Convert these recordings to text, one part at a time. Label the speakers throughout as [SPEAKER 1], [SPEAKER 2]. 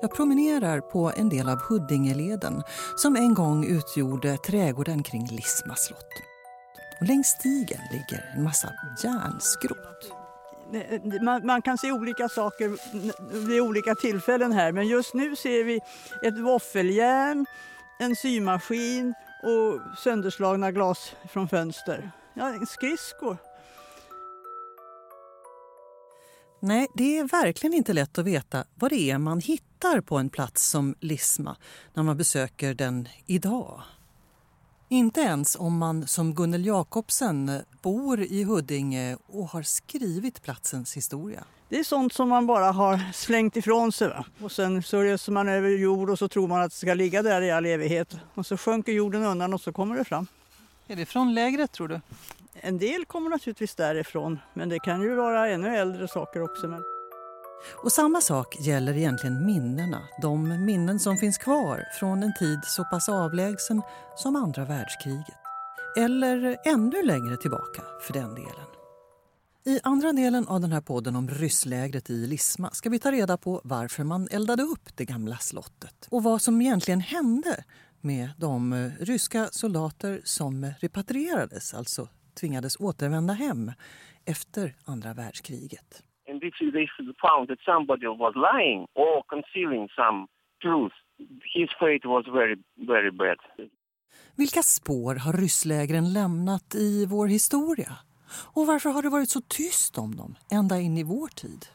[SPEAKER 1] Jag promenerar på en del av Huddingeleden som en gång utgjorde trädgården kring Lisma slott. Och längs stigen ligger en massa järnskrot.
[SPEAKER 2] Man, man, kan se olika saker vid olika tillfällen här men just nu ser vi ett våffeljärn, en symaskin och sönderslagna glas från fönster. Ja, skridskor.
[SPEAKER 1] Nej, det är verkligen inte lätt att veta vad det är man hittar på en plats som Lisma när man besöker den idag. Inte ens om man som Gunnel Jakobsen bor i Huddinge och har skrivit platsens historia.
[SPEAKER 2] Det är sånt som man bara har slängt ifrån sig. Va? Och sen så reser man över jord och så tror man att det ska ligga där i all evighet. Och så sjunker jorden undan och så kommer det fram.
[SPEAKER 1] Är det från lägret tror du?
[SPEAKER 2] En del kommer naturligtvis därifrån, men det kan ju vara ännu äldre saker också. Men...
[SPEAKER 1] Och samma sak gäller egentligen minnena. De minnen som finns kvar från en tid så pass avlägsen som andra världskriget. Eller ännu längre tillbaka för den delen. I andra delen av den här podden om rysslägret i Lisma ska vi ta reda på varför man eldade upp det gamla slottet och vad som egentligen hände med de eh, ryska soldater som repatrierades, alltså tvingades återvända hem efter andra världskriget.
[SPEAKER 3] And if they found that somebody was lying or concealing some truth, his fate was very, very bad.
[SPEAKER 1] Vilka spår har rysslägren lämnat i vår historia? Och varför har det varit så tyst om dem ända in i vår tid?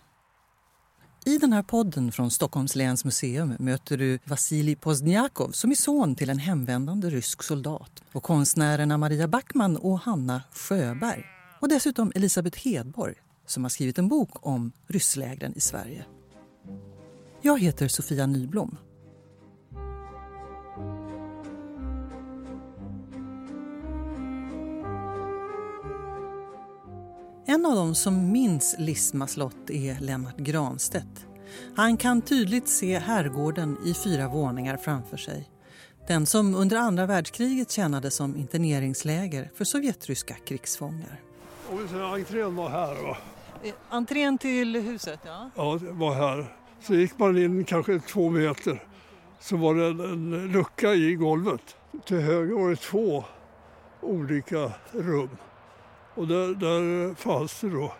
[SPEAKER 1] I den här podden från Stockholms läns museum möter du Vasilij Pozniakov som är son till en hemvändande rysk soldat och konstnärerna Maria Backman och Hanna Sjöberg. Och dessutom Elisabeth Hedborg som har skrivit en bok om rysslägren i Sverige. Jag heter Sofia Nyblom. En av dem som minns Lisma slott är Lennart Granstedt. Han kan tydligt se herrgården i fyra våningar framför sig. Den som under andra världskriget tjänade som interneringsläger för sovjetryska krigsfångar.
[SPEAKER 4] Och entrén var här. Va?
[SPEAKER 1] Eh, entrén till huset, ja.
[SPEAKER 4] Ja, det var här. Så gick man in kanske två meter så var det en lucka i golvet. Till höger var det två olika rum. Och där, där fanns det då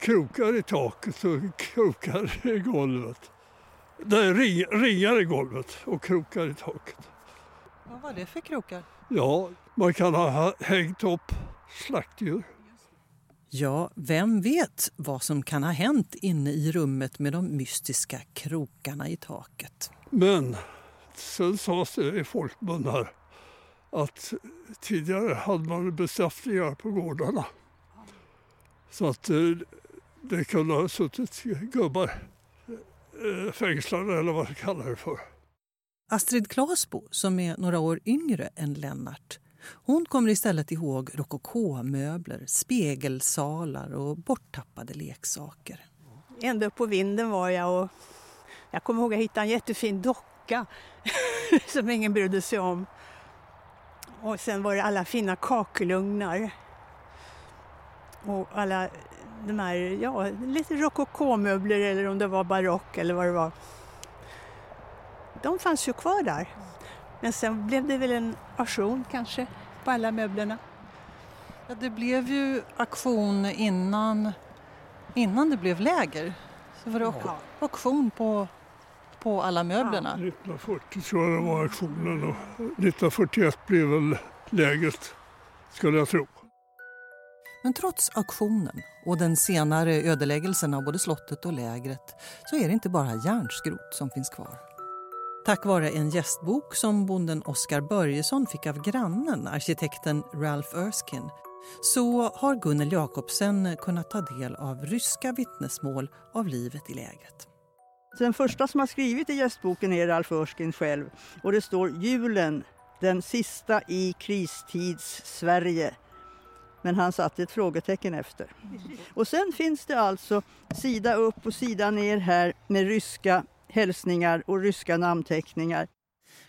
[SPEAKER 4] krokar i taket och krokar i golvet. Nej, ring, ringar i golvet och krokar i taket.
[SPEAKER 1] Vad var det för krokar?
[SPEAKER 4] Ja, man kan ha hängt upp slaktdjur.
[SPEAKER 1] Ja, vem vet vad som kan ha hänt inne i rummet med de mystiska krokarna i taket.
[SPEAKER 4] Men sen sades det i folkmun här att tidigare hade man bestraffningar på gårdarna. Så att eh, det kunde ha suttit gubbar eh, fängslade eller vad man kallar det för.
[SPEAKER 1] Astrid Klasbo, som är några år yngre än Lennart, hon kommer istället ihåg rokokomöbler, spegelsalar och borttappade leksaker.
[SPEAKER 2] Ända upp på vinden var jag och jag kommer ihåg att jag hittade en jättefin docka som ingen brydde sig om. Och sen var det alla fina kakelugnar. Och alla de här, ja, lite rokokomöbler eller om det var barock eller vad det var. De fanns ju kvar där. Men sen blev det väl en auktion kanske på alla möblerna.
[SPEAKER 1] Ja, det blev ju auktion innan, innan det blev läger. Så var det ja. auktion på, på alla möblerna.
[SPEAKER 4] Ja. 1940 tror jag det var auktionen och 1941 blev väl lägret, skulle jag tro.
[SPEAKER 1] Men trots auktionen och den senare ödeläggelsen av både slottet och lägret så är det inte bara järnskrot som finns kvar. Tack vare en gästbok som bonden Oskar Börjesson fick av grannen, arkitekten Ralph Erskine så har Gunnel Jakobsen kunnat ta del av ryska vittnesmål av livet i lägret.
[SPEAKER 2] Den första som har skrivit i gästboken är Ralph Erskine själv och det står julen, den sista i kristids Sverige. Men han satte ett frågetecken efter. Och sen finns det alltså sida upp och sida ner här med ryska hälsningar och ryska namnteckningar.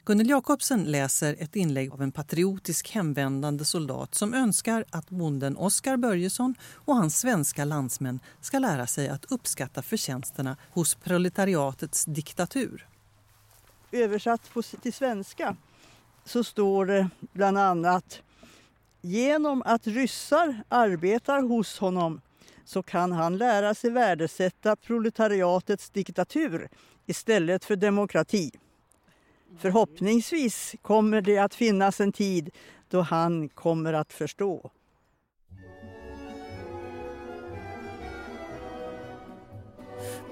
[SPEAKER 1] Gunnel Jakobsen läser ett inlägg av en patriotisk hemvändande soldat som önskar att bonden Oskar Börjesson och hans svenska landsmän ska lära sig att uppskatta förtjänsterna hos proletariatets diktatur.
[SPEAKER 5] översatt till svenska så står det bland annat Genom att ryssar arbetar hos honom så kan han lära sig värdesätta proletariatets diktatur istället för demokrati. Förhoppningsvis kommer det att finnas en tid då han kommer att förstå.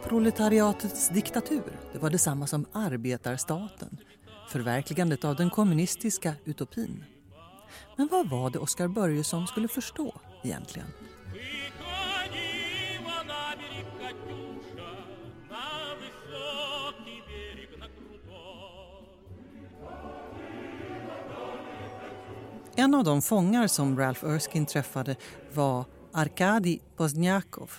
[SPEAKER 1] Proletariatets diktatur det var detsamma som arbetarstaten, förverkligandet av den kommunistiska utopin. Men vad var det Oskar Börjesson skulle förstå egentligen? En av de fångar som Ralph Erskine träffade var Arkadi Pozdniakov.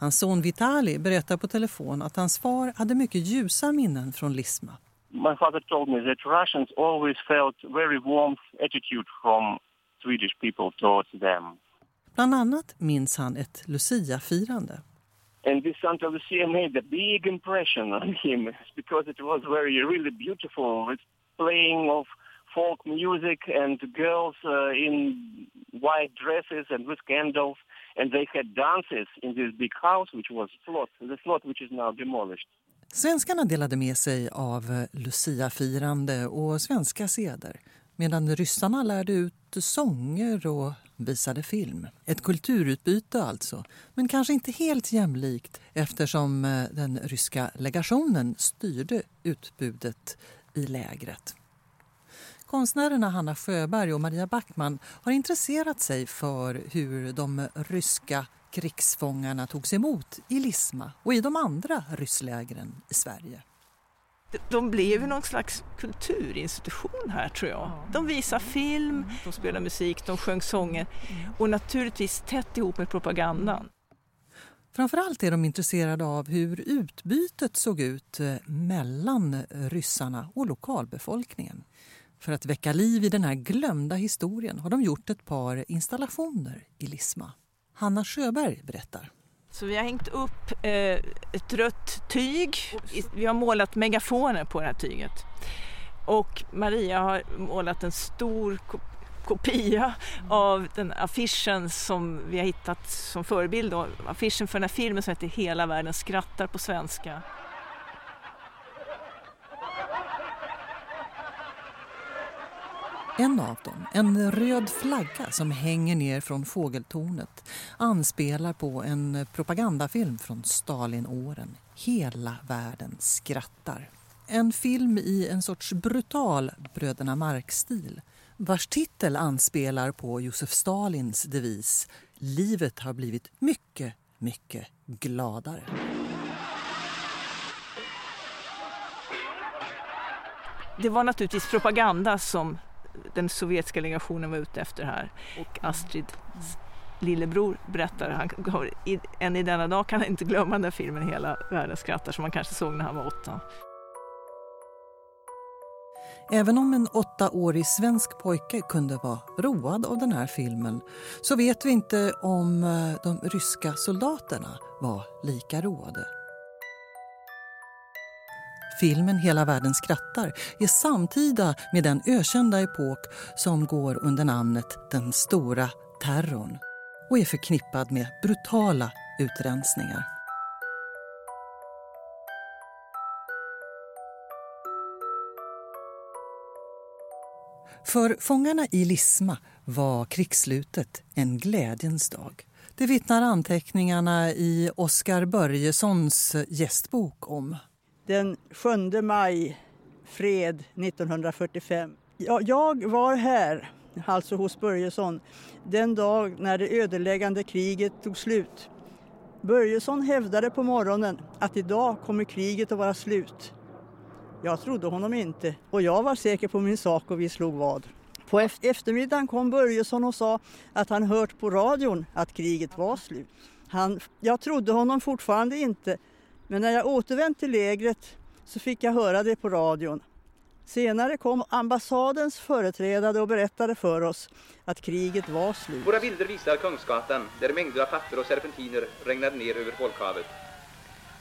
[SPEAKER 1] Hans son Vitali berättar på telefon att hans far hade mycket ljusa minnen från Lisma.
[SPEAKER 3] My father told me that Russians always felt very warm attitude from Swedish people towards them.
[SPEAKER 1] Bland annat minns han ett Lucia-firande.
[SPEAKER 3] And this Santa Lucia made a big impression on him because it was very, really beautiful. With playing of folk music and girls uh, in white dresses and with candles. And they had dances in this big house which was slot, the slot which is now demolished.
[SPEAKER 1] Svenskarna delade med sig av Lucia-firande och svenska seder medan ryssarna lärde ut sånger och visade film. Ett kulturutbyte alltså, men kanske inte helt jämlikt eftersom eh, den ryska legationen styrde utbudet i lägret. Konstnärerna Hanna Sjöberg och Maria Backman har intresserat sig för hur de ryska krigsfångarna togs emot i Lisma och i de andra rysslägren i Sverige.
[SPEAKER 6] De blev någon slags kulturinstitution här tror jag. De visade film, de spelade musik, de sjöng sånger och naturligtvis tätt ihop med propagandan.
[SPEAKER 1] Framförallt är de intresserade av hur utbytet såg ut eh, mellan ryssarna och lokalbefolkningen. För att väcka liv i den här glömda historien har de gjort ett par installationer i Lisma. Hanna Sjöberg berättar.
[SPEAKER 6] Så vi har hängt upp eh, ett rött tyg. Vi har målat megafoner på det här tyget. Och Maria har målat en stor kopia av den affischen som vi har hittat som förebild. Då. Affischen för den här filmen som heter Hela världen skrattar på svenska.
[SPEAKER 1] En av dem, en röd flagga som hänger ner från fågeltornet anspelar på en propagandafilm från Stalinåren. Hela världen skrattar. En film i en sorts brutal Bröderna Mark-stil vars titel anspelar på Josef Stalins devis Livet har blivit mycket, mycket gladare.
[SPEAKER 6] Det var naturligtvis propaganda som den sovjetiska legationen var ute efter här. Och Astrid lillebror berättar, han, än i denna dag kan han inte glömma den där filmen Hela världen skrattar som man kanske såg när han var åtta.
[SPEAKER 1] Även om en åttaårig svensk pojke kunde vara road av den här filmen så vet vi inte om eh, de ryska soldaterna var lika roade. Filmen Hela världen skrattar är samtida med den ökända epok som går under namnet Den stora terrorn och är förknippad med brutala utrensningar. För fångarna i Lisma var krigsslutet en glädjens dag. Det vittnar anteckningarna i Oskar Börjessons gästbok om
[SPEAKER 5] den 7 maj, fred 1945. Jag var här, alltså hos Börjesson, den dag när det ödeläggande kriget tog slut. Börjesson hävdade på morgonen att idag kommer kriget att vara slut. Jag trodde honom inte och jag var säker på min sak och vi slog vad. På eftermiddagen kom Börjesson och sa att han hört på radion att kriget var slut. Han, jag trodde honom fortfarande inte men när jag återvänt till lägret så fick jag höra det på radion. Senare kom ambassadens företrädare och berättade för oss att kriget var slut.
[SPEAKER 7] Våra bilder visar Kungsgatan där mängder av papper och serpentiner regnade ner över folkhavet.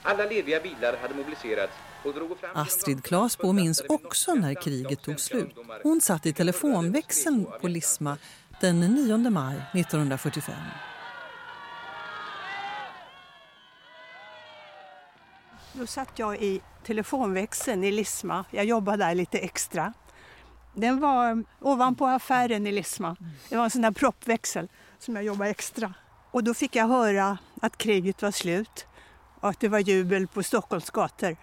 [SPEAKER 7] Alla lediga bilar hade mobiliserats och drog fram
[SPEAKER 1] Astrid Klasbo minns också när kriget tog slut. Hon satt i telefonväxeln på Lisma den 9 maj 1945.
[SPEAKER 2] Då satt jag i telefonväxeln i Lisma. Jag jobbade där lite extra. Den var ovanpå affären i Lisma. Det var en sån där proppväxel som jag jobbade extra. Och då fick jag höra att kriget var slut och att det var jubel på Stockholms gator.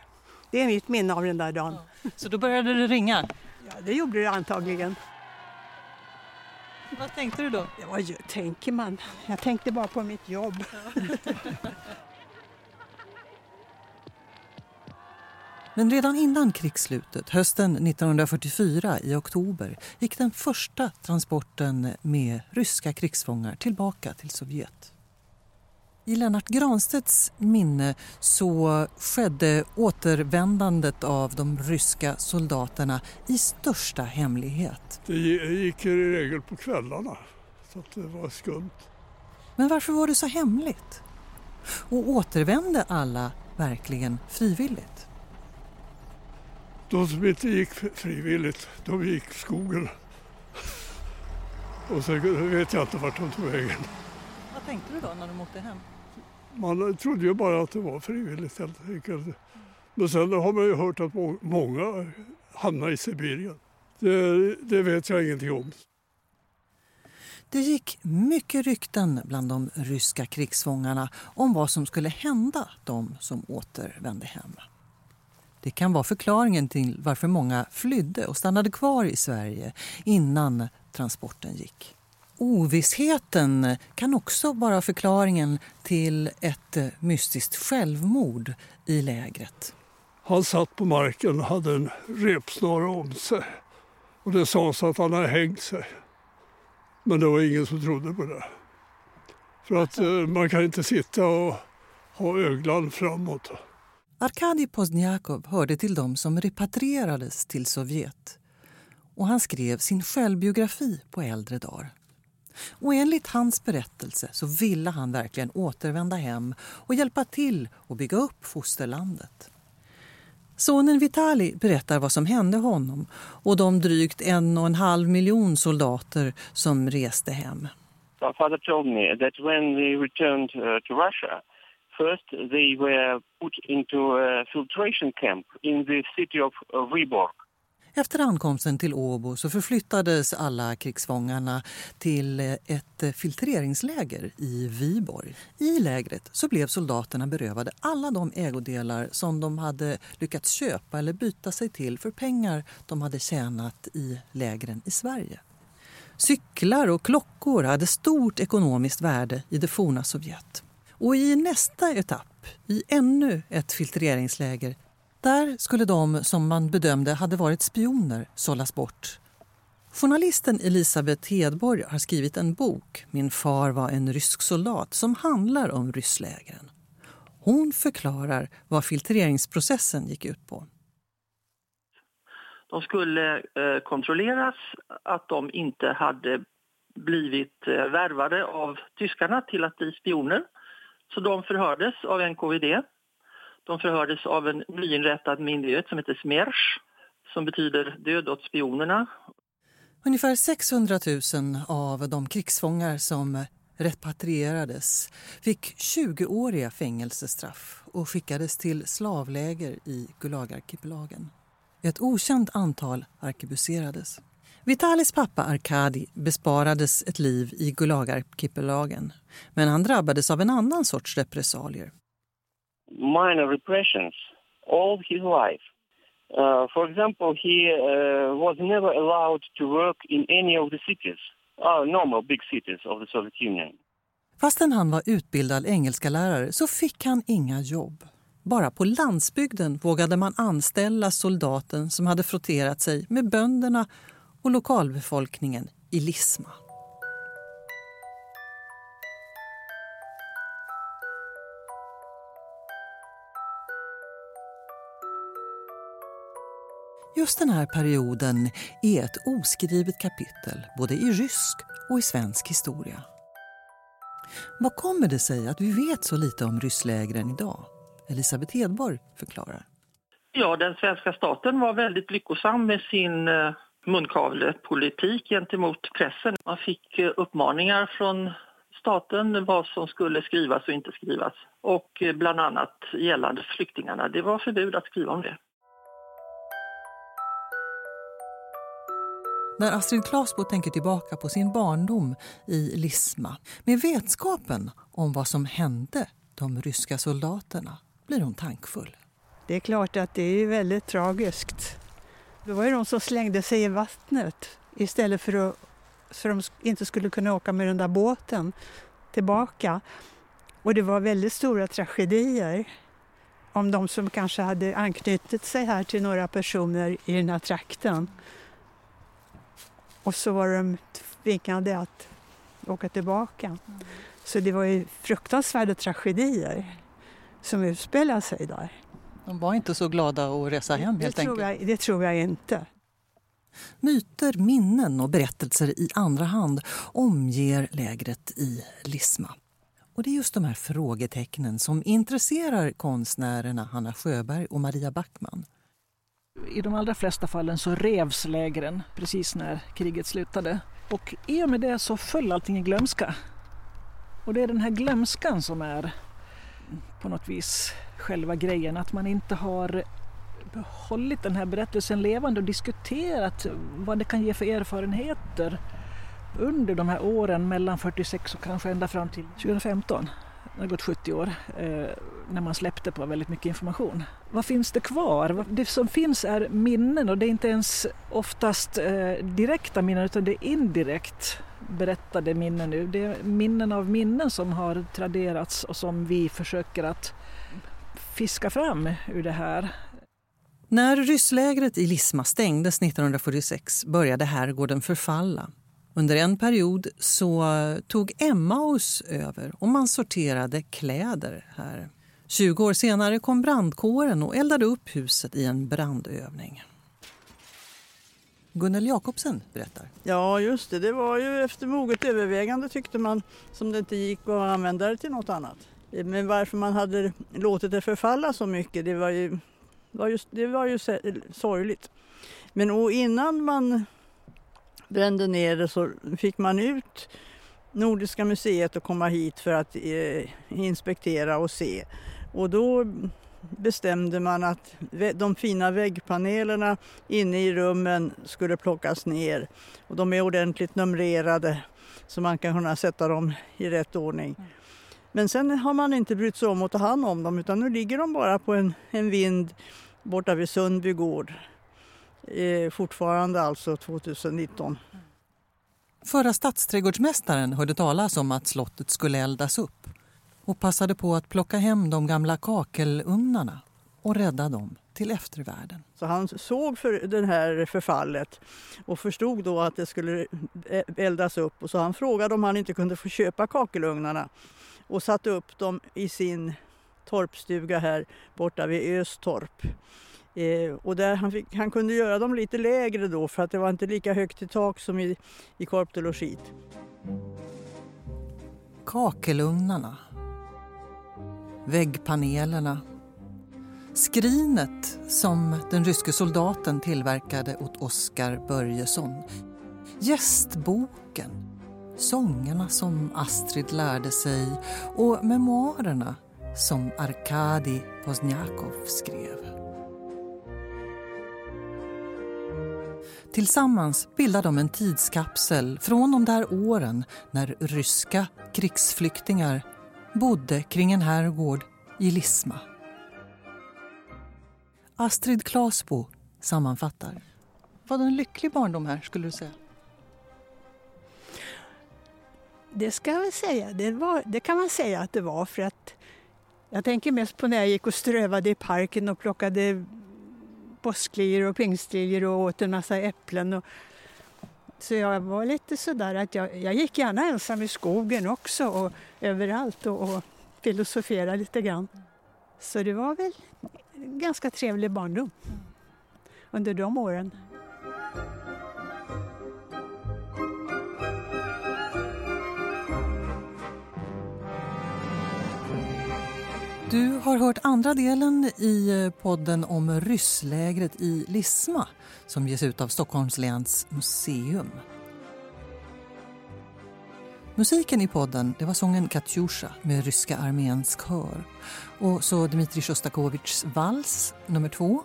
[SPEAKER 2] Det är mitt minne av den där dagen.
[SPEAKER 1] Så då började det ringa?
[SPEAKER 2] Ja, det gjorde det antagligen.
[SPEAKER 1] Vad tänkte du då?
[SPEAKER 2] Ja, tänker man? Jag tänkte bara på mitt jobb.
[SPEAKER 1] Men redan innan krigsslutet, hösten 1944 i oktober, gick den första transporten med ryska krigsfångar tillbaka till Sovjet. I Lennart Granstedts minne så skedde återvändandet av de ryska soldaterna i största hemlighet.
[SPEAKER 4] Det gick i regel på kvällarna, så att det var skumt.
[SPEAKER 1] Men varför var det så hemligt? Och återvände alla verkligen frivilligt?
[SPEAKER 4] De som inte gick frivilligt, de gick skogen. Och sen vet jag inte vart de tog vägen.
[SPEAKER 1] Vad tänkte du då när de åkte hem?
[SPEAKER 4] Man trodde ju bara att det var frivilligt helt enkelt. Men sen har man ju hört att många hamnar i Sibirien. Det, det vet jag ingenting om.
[SPEAKER 1] Det gick mycket rykten bland de ryska krigsfångarna om vad som skulle hända de som återvände hem. Det kan vara förklaringen till varför många flydde och stannade kvar i Sverige innan transporten gick. Ovissheten kan också vara förklaringen till ett eh, mystiskt självmord i lägret.
[SPEAKER 4] Han satt på marken och hade en repsnara om sig. Och det sades att han hade hängt sig. Men det var ingen som trodde på det. För att eh, man kan inte sitta och ha öglan framåt.
[SPEAKER 1] Arkadij Pozniakov hörde till dem som repatrierades till Sovjet. Och han skrev sin självbiografi på äldre dagar. Och enligt hans berättelse så ville han verkligen återvända hem och hjälpa till att bygga upp fosterlandet. Sonen Vitali berättar vad som hände honom och de drygt en och en halv miljon soldater som reste hem.
[SPEAKER 3] My father told me that when they returned Ryssland to Russia, first they were put into a filtration camp in the city of uh, Vyborg.
[SPEAKER 1] Efter ankomsten till Åbo så förflyttades alla krigsfångarna till eh, ett eh, filtreringsläger i Viborg. I lägret så blev soldaterna berövade alla de ägodelar som de hade lyckats köpa eller byta sig till för pengar de hade tjänat i lägren i Sverige. Cyklar och klockor hade stort ekonomiskt värde i det forna Sovjet. Och i nästa etapp, i ännu ett filtreringsläger där skulle de som man bedömde hade varit spioner sållas bort. Journalisten Elisabeth Hedborg har skrivit en bok, Min far var en rysk soldat, som handlar om rysslägren. Hon förklarar vad filtreringsprocessen gick ut på.
[SPEAKER 8] De skulle eh, kontrolleras att de inte hade blivit eh, värvade av tyskarna till att bli spioner. Så de förhördes av NKVD de förhördes av en nyinrättad myndighet som heter SMERSH som betyder död åt spionerna.
[SPEAKER 1] Ungefär 600 000 av de krigsfångar som repatrierades fick 20-åriga fängelsestraff och skickades till slavläger i Gulagarkipelagen. Ett okänt antal arkebuserades. Vitalis pappa Arkadi besparades ett liv i Gulagarkipelagen men han drabbades av en annan sorts repressalier
[SPEAKER 3] minor repressions all his life. Uh, for example, he uh, was never allowed to work in any of the cities, uh, normal big cities of the Soviet Union.
[SPEAKER 1] Fastän han var utbildad engelska lärare så fick han inga jobb. Bara på landsbygden vågade man anställa soldaten som hade frotterat sig med bönderna och lokalbefolkningen i Lisma. Just den här perioden är ett oskrivet kapitel både i rysk och i svensk historia. Vad kommer det sig att vi vet så lite om rysslägren idag? Elisabeth Hedborg förklarar.
[SPEAKER 8] Ja, den svenska staten var väldigt lyckosam med sin eh, munkavlepolitik gentemot pressen. Man fick eh, uppmaningar från staten vad som skulle skrivas och inte skrivas. Och eh, bland annat gällande flyktingarna. Det var förbud att skriva om det.
[SPEAKER 1] När Astrid Klasbo tänker tillbaka på sin barndom i Lisma med vetskapen om vad som hände de ryska soldaterna blir hon tankfull.
[SPEAKER 2] Det är klart att det är väldigt tragiskt. Det var ju de som slängde sig i vattnet istället för att så de inte skulle kunna åka med den där båten tillbaka. Och det var väldigt stora tragedier om de som kanske hade anknutit sig här till några personer i den här trakten. Och så var de tvingade att åka tillbaka. Mm. Så det var ju fruktansvärda tragedier som utspelade sig där.
[SPEAKER 1] De var inte så glada att resa hem helt
[SPEAKER 2] det
[SPEAKER 1] enkelt?
[SPEAKER 2] Tror jag, det tror jag inte.
[SPEAKER 1] Myter, minnen och berättelser i andra hand omger lägret i Lisma. Och det är just de här frågetecknen som intresserar konstnärerna Hanna Sjöberg och Maria Backman.
[SPEAKER 9] I de allra flesta fallen så revs lägren precis när kriget slutade. Och i och med det så föll allting i glömska. Och det är den här glömskan som är på något vis själva grejen. Att man inte har hållit den här berättelsen levande och diskuterat vad det kan ge för erfarenheter under de här åren mellan 46 och kanske ända fram till 2015. Det har gått 70 år eh, när man släppte på väldigt mycket information. Vad finns det kvar? Det som finns är minnen och det är inte ens oftast eh, direkta minnen utan det är indirekt berättade minnen nu. Det är minnen av minnen som har traderats och som vi försöker att fiska fram ur det här.
[SPEAKER 1] När rysslägret i Lisma stängdes 1946 började herrgården förfalla. Under en period så tog Emmaus över och man sorterade kläder här. 20 år senare kom brandkåren och eldade upp huset i en brandövning. Gunnel Jakobsen berättar.
[SPEAKER 5] Ja, just det. Det var ju efter moget övervägande tyckte man som det inte gick att använda det till något annat. Men varför man hade låtit det förfalla så mycket, det var ju, var just, det var ju sorgligt. Men och innan man brände ner det så fick man ut Nordiska museet att komma hit för att eh, inspektera och se. Och då bestämde man att de fina väggpanelerna inne i rummen skulle plockas ner. Och de är ordentligt numrerade så man kan kunna sätta dem i rätt ordning. Men sen har man inte brytt sig om att ta hand om dem utan nu ligger de bara på en, en vind borta vid Sundby gård. Eh, fortfarande alltså 2019.
[SPEAKER 1] Förra stadsträdgårdsmästaren hörde talas om att slottet skulle eldas upp och passade på att plocka hem de gamla kakelugnarna och rädda dem till eftervärlden.
[SPEAKER 5] Så han såg för det här förfallet och förstod då att det skulle eldas upp och så han frågade om han inte kunde få köpa kakelugnarna och satte upp dem i sin torpstuga här borta vid Östorp. Eh, och där han, fick, han kunde göra dem lite lägre då för att det var inte lika högt i tak som i, i Korp de Logit.
[SPEAKER 1] Kakelugnarna. Väggpanelerna. Skrinet som den ryske soldaten tillverkade åt Oskar Börjesson. Gästboken. Sångerna som Astrid lärde sig och memoarerna som Arkadi Poznjakov skrev. Tillsammans bildar de en tidskapsel från de där åren när ryska krigsflyktingar bodde kring en herrgård i Lisma. Astrid Klasbo sammanfattar. Var det en lycklig barndom här skulle du säga?
[SPEAKER 2] Det ska jag väl säga. Det, var, det kan man säga att det var för att jag tänker mest på när jag gick och strövade i parken och plockade påskliljor och pingstliljor och åt en massa äpplen. Och, så jag var lite sådär att jag, jag gick gärna ensam i skogen också och överallt och, och filosoferade lite grann. Så det var väl en ganska trevlig barndom under de åren.
[SPEAKER 1] Du har hört andra delen i eh, podden om rysslägret i Lisma som ges ut av Stockholms läns museum. Musiken i podden det var sången Katjusha med ryska arméns kör. Och så Dmitrij Sjostakovitjs vals nummer två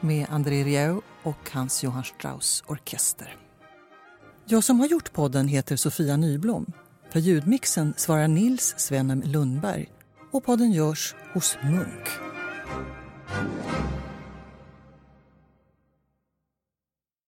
[SPEAKER 1] med André Rieu och Hans Johann Strauss orkester. Jag som har gjort podden heter Sofia Nyblom. För ljudmixen svarar Nils Svenem Lundberg och podden görs hos Munk.